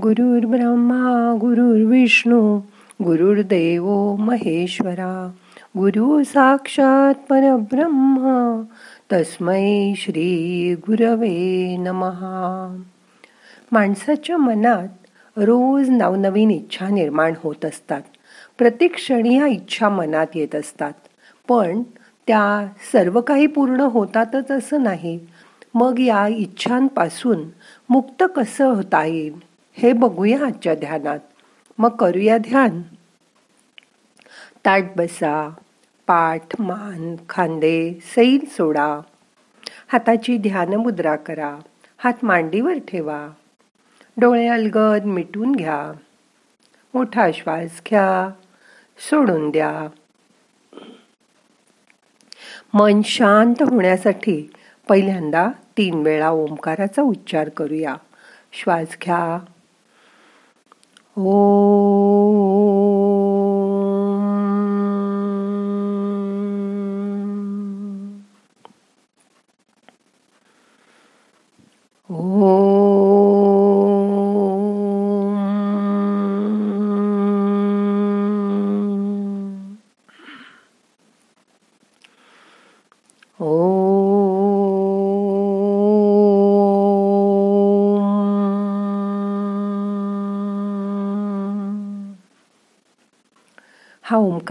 गुरुर्ब्रह्मा गुरुर्विष्णू गुरुर्देव महेश्वरा गुरु साक्षात परब्रह्मा तस्मै श्री गुरवे नमहा माणसाच्या मनात रोज नवनवीन इच्छा निर्माण होत असतात. प्रत्येक क्षणी ह्या इच्छा मनात येत असतात. पण त्या सर्व काही पूर्ण होतातच असं नाही. मग या इच्छांपासून मुक्त कसं होता येईल? हे बघूया आजच्या ध्यानात. मग करूया ध्यान. ताट बसा पाठ मान खांदे सैल सोडा. हाताची ध्यान मुद्रा करा. हात मांडीवर ठेवा. डोळे अलगद मिटून घ्या. मोठा श्वास घ्या. सोडून द्या. मन शांत होण्यासाठी पहिल्यांदा तीन वेळा ओंकाराचा उच्चार करूया. श्वास घ्या. ओ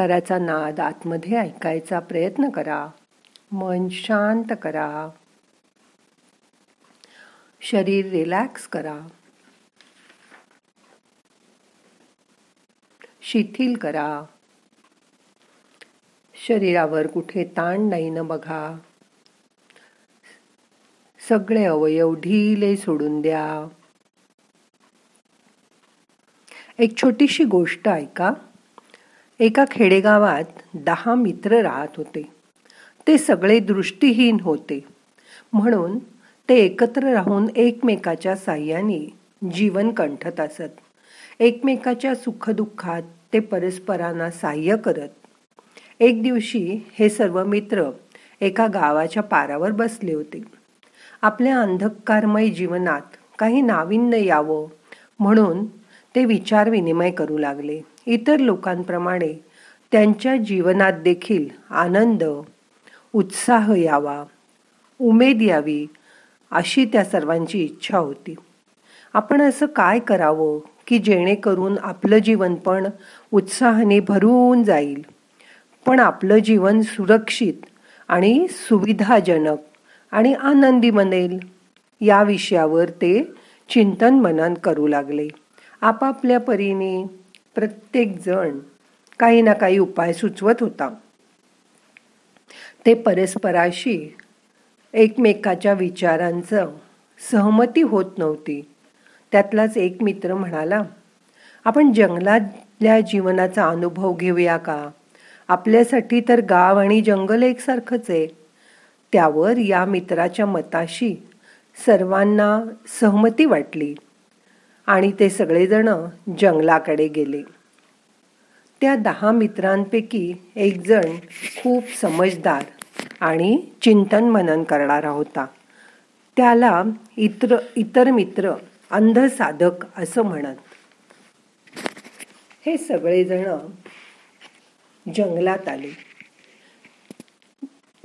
ओंकाराचा नाद आतमध्ये ऐकायचा प्रयत्न करा. मन शांत करा. शरीर रिलॅक्स करा. शिथिल करा. शरीरावर कुठे ताण नाही न बघा. सगळे अवयव ढिले सोडून द्या. एक छोटीशी गोष्ट ऐका. एका खेडेगावात दहा मित्र राहत होते. ते सगळे दृष्टीहीन होते. म्हणून ते एकत्र राहून एकमेकाच्या साह्याने जीवन कंठत असत. एकमेकाच्या सुखदुःखात ते परस्परांना साह्य करत. एक दिवशी हे सर्व मित्र एका गावाच्या पारावर बसले होते. आपल्या अंधकारमय जीवनात काही नाविन्य यावं म्हणून ते विचार विनिमय करू लागले. इतर लोकांप्रमाणे त्यांच्या जीवनात देखील आनंद उत्साह यावा उमेद यावी अशी त्या सर्वांची इच्छा होती. आपण असं काय करावं की जेणेकरून आपलं जीवन पण उत्साहाने भरून जाईल? पण आपलं जीवन सुरक्षित आणि सुविधाजनक आणि आनंदी बनेल या विषयावर ते चिंतन मनन करू लागले. आपापल्या परीने प्रत्येक जण काही ना काही उपाय सुचवत होता. ते परस्पराशी एकमेकाच्या विचारांचं सहमती होत नव्हती. त्यातलाच एक मित्र म्हणाला आपण जंगलातल्या जीवनाचा अनुभव घेऊया का? आपल्यासाठी तर गाव आणि जंगल एकसारखंच आहे. त्यावर या मित्राच्या मताशी सर्वांना सहमती वाटली. आणि ते सगळेजण जंगलाकडे गेले. त्या दहा मित्रांपैकी एक जण खूप समजदार आणि चिंतन मनन करणारा होता. त्याला इतर इतर मित्र अंध साधक असं म्हणत. हे सगळेजण जंगलात आले.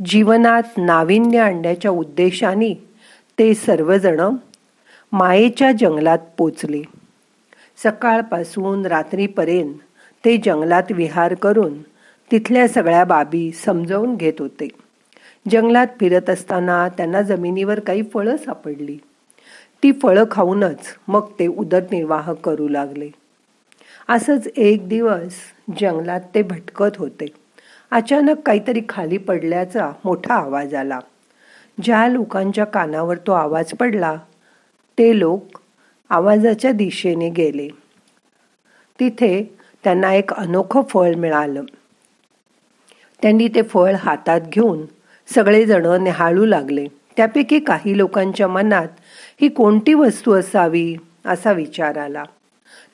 जीवनात नाविन्य आणण्याच्या उद्देशाने ते सर्वजण मायेच्या जंगलात पोचले. सकाळपासून रात्रीपर्यंत ते जंगलात विहार करून तिथल्या सगळ्या बाबी समजावून घेत होते. जंगलात फिरत असताना त्यांना जमिनीवर काही फळं सापडली. ती फळं खाऊनच मग ते उदरनिर्वाह करू लागले. असंच एक दिवस जंगलात ते भटकत होते. अचानक काहीतरी खाली पडल्याचा मोठा आवाज आला. ज्या लोकांच्या कानावर तो आवाज पडला ते लोक आवाजाच्या दिशेने गेले. तिथे त्यांना एक अनोखं फळ मिळालं. त्यांनी ते फळ हातात घेऊन सगळेजण निहाळू लागले. त्यापैकी काही लोकांच्या मनात ही कोणती वस्तू असावी असा विचार आला.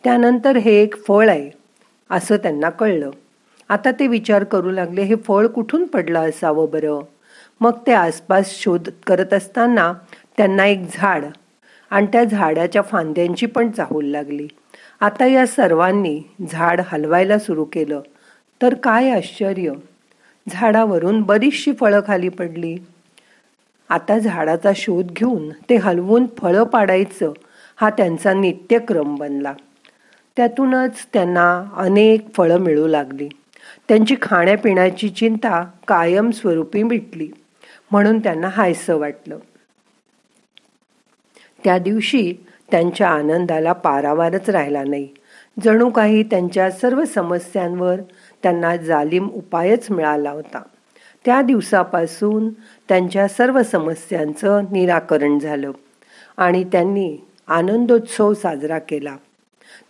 त्यानंतर हे एक फळ आहे असं त्यांना कळलं. आता ते विचार करू लागले हे फळ कुठून पडलं असावं बरं? मग ते आसपास शोध करत असताना त्यांना एक झाड आणि त्या झाडाच्या फांद्यांची पण चाहूल लागली. आता या सर्वांनी झाड हलवायला सुरू केलं. तर काय आश्चर्य? झाडावरून बरीचशी फळं खाली पडली. आता झाडाचा शोध घेऊन ते हलवून फळं पाडायचं हा त्यांचा नित्यक्रम बनला. त्यातूनच त्यांना अनेक फळं मिळू लागली. त्यांची खाण्यापिण्याची चिंता कायमस्वरूपी मिटली. म्हणून त्यांना हायसं वाटलं. त्या दिवशी त्यांच्या आनंदाला पारावारच राहिला नाही. जणू काही त्यांच्या सर्व समस्यांवर त्यांना जालिम उपायच मिळाला होता. त्या दिवसापासून त्यांच्या सर्व समस्यांचं निराकरण झालं आणि त्यांनी आनंदोत्सव साजरा केला.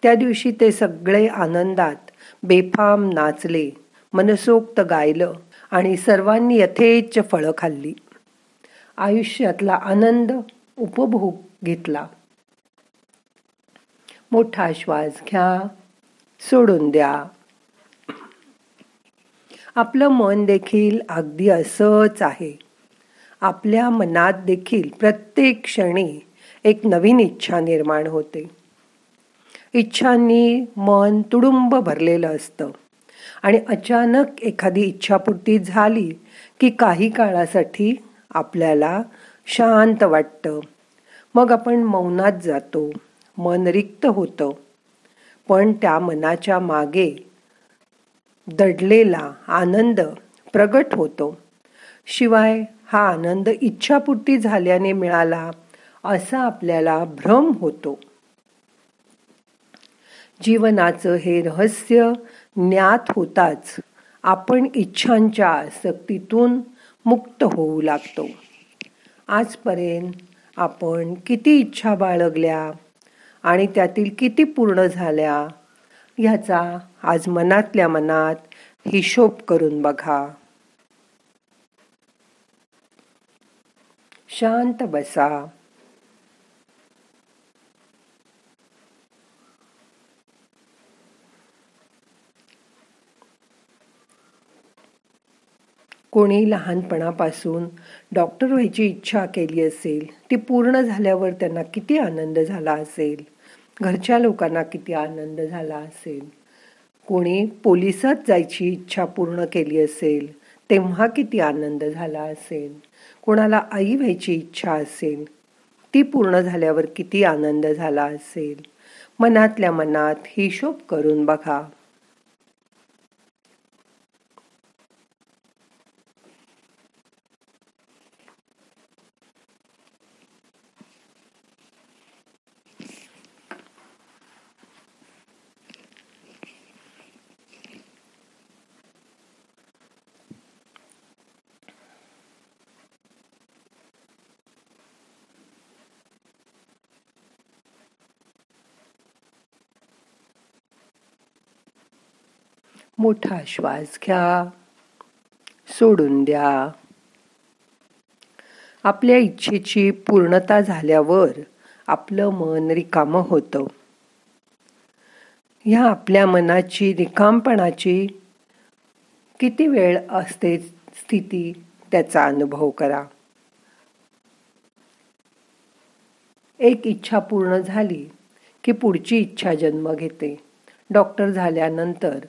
त्या दिवशी ते सगळे आनंदात बेफाम नाचले मनसोक्त गायलं आणि सर्वांनी यथेच्छ फळं खाल्ली. आयुष्यातला आनंद उपभोग घेतला. मोठा श्वास घ्या सोडून द्या. आपलं मन देखील अगदी असंच आहे. आपल्या मनात देखील प्रत्येक क्षणी एक नवीन इच्छा निर्माण होते. इच्छांनी मन तुडुंब भरलेलं असतं. आणि अचानक एखादी इच्छापूर्ती झाली की काही काळासाठी आपल्याला शांत वाटतं. मग आपण मौनात जातो. मन रिक्त होतं. पण त्या मनाच्या मागे दडलेला आनंद प्रगट होतो. शिवाय हा आनंद इच्छापूर्ती झाल्याने मिळाला असा आपल्याला भ्रम होतो. जीवनाचं हे रहस्य ज्ञात होताच आपण इच्छांच्या आसक्तीतून मुक्त होऊ लागतो. आजपर्यंत आपण किती इच्छा बाळगल्या आणि त्यातील किती पूर्ण झाल्या ह्याचा आज मनातल्या मनात हिशोब करून बघा. शांत बसा. कोणी लहानपणापासून डॉक्टर व्हायची इच्छा केली असेल ती पूर्ण झाल्यावर त्यांना किती आनंद झाला असेल घरच्या लोकांना किती आनंद झाला असेल कोणी पोलिसात जायची इच्छा पूर्ण केली असेल तेव्हा किती आनंद झाला असेल कोणाला आई व्हायची इच्छा असेल ती पूर्ण झाल्यावर किती आनंद झाला असेल मनातल्या मनात हिशोब करून बघा. मोठा श्वास घ्या. सोडून द्या. आपल्या इच्छेची पूर्णता झाल्यावर आपलं मन रिकामं होतं. ह्या आपल्या मनाची रिकामपणाची किती वेळ असते स्थिती त्याचा अनुभव करा. एक इच्छा पूर्ण झाली की पुढची इच्छा जन्म घेते. डॉक्टर झाल्यानंतर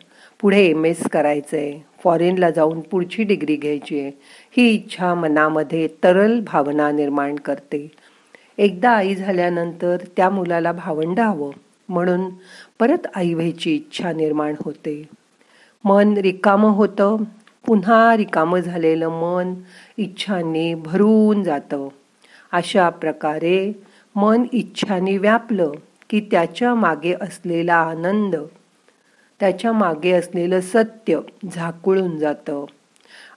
पुढे एम एस करायचं आहे फॉरेनला जाऊन पुढची डिग्री घ्यायची आहे. ही इच्छा मनामध्ये तरल भावना निर्माण करते. एकदा आई झाल्यानंतर त्या मुलाला भावंड हवं. म्हणून परत आई व्हायची इच्छा निर्माण होते. मन रिकामं होतं. पुन्हा रिकामं झालेलं मन इच्छांनी भरून जातं. अशा प्रकारे मन इच्छांनी व्यापलं की त्याच्यामागे असलेला आनंद त्याच्यामागे असलेलं सत्य झाकुळून जातं.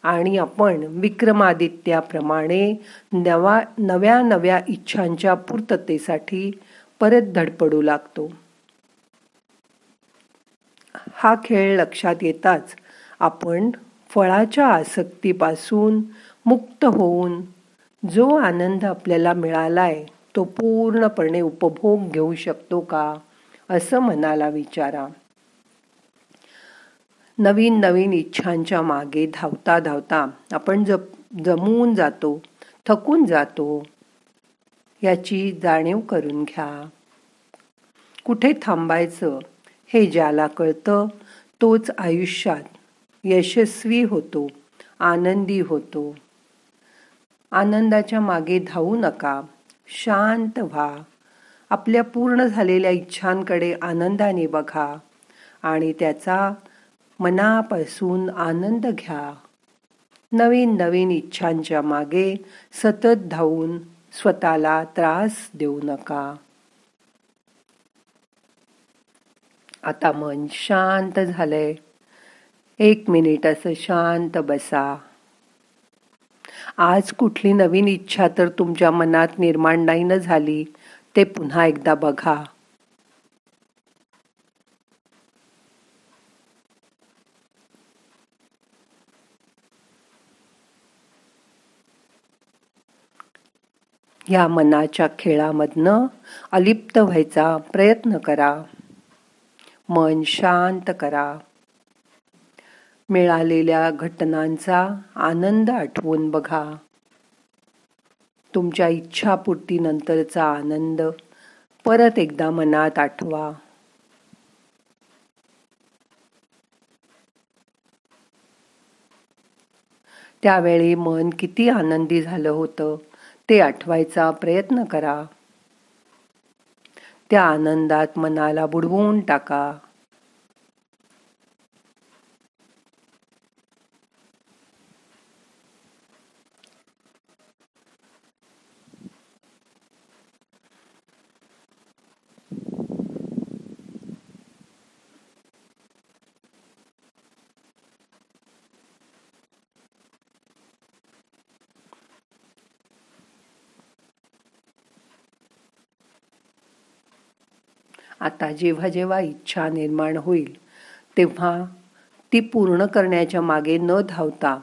आणि आपण विक्रमादित्याप्रमाणे नवा नव्या नव्या इच्छांच्या पूर्ततेसाठी परत धडपडू लागतो. हा खेळ लक्षात येताच आपण फळाच्या आसक्तीपासून मुक्त होऊन जो आनंद आपल्याला मिळालाय तो पूर्णपणे उपभोग घेऊ शकतो का असं मनाला विचारा. नवीन नवीन इच्छांच्या मागे धावता धावता आपण जप जमून जातो थकून जातो. याची जाणीव करून घ्या. कुठे थांबायचं हे ज्याला कळतं तोच आयुष्यात यशस्वी होतो आनंदी होतो. आनंदाच्या मागे धावू नका शांत व्हा. आपल्या पूर्ण झालेल्या इच्छांकडे आनंदाने बघा आणि त्याचा मनापासून आनंद घ्या. नवीन नवीन इच्छांच्या मागे सतत धावून स्वतःला त्रास देऊ नका. आता मन शांत झालंय. एक मिनिट असं शांत बसा. आज कुठली नवीन इच्छा तर तुमच्या मनात निर्माण नाही न झाली ते पुन्हा एकदा बघा. या मनाच्या खेळामधनं अलिप्त व्हायचा प्रयत्न करा. मन शांत करा. मिळालेल्या घटनांचा आनंद आठवून बघा. तुमच्या इच्छापूर्तीनंतरचा आनंद परत एकदा मनात आठवा. त्यावेळी मन किती आनंदी झालं होतं. ते आठवायचा प्रयत्न करा. त्या आनंदात मनाला बुडवून टाका. आता जेव्हा जेव्हा इच्छा निर्माण होईल तेव्हा ती पूर्ण करण्याच्या मागे न धावता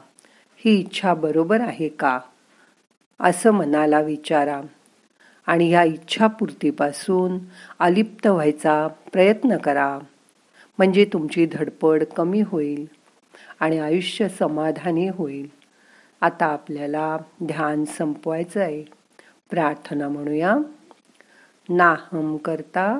ही इच्छा बरोबर आहे का? असं मनाला विचारा. आणि ह्या इच्छापूर्तीपासून अलिप्त व्हायचा प्रयत्न करा. म्हणजे तुमची धडपड कमी होईल आणि आयुष्य समाधानी होईल. आता आपल्याला ध्यान संपवायचं आहे प्रार्थना म्हणूया. नाहम करता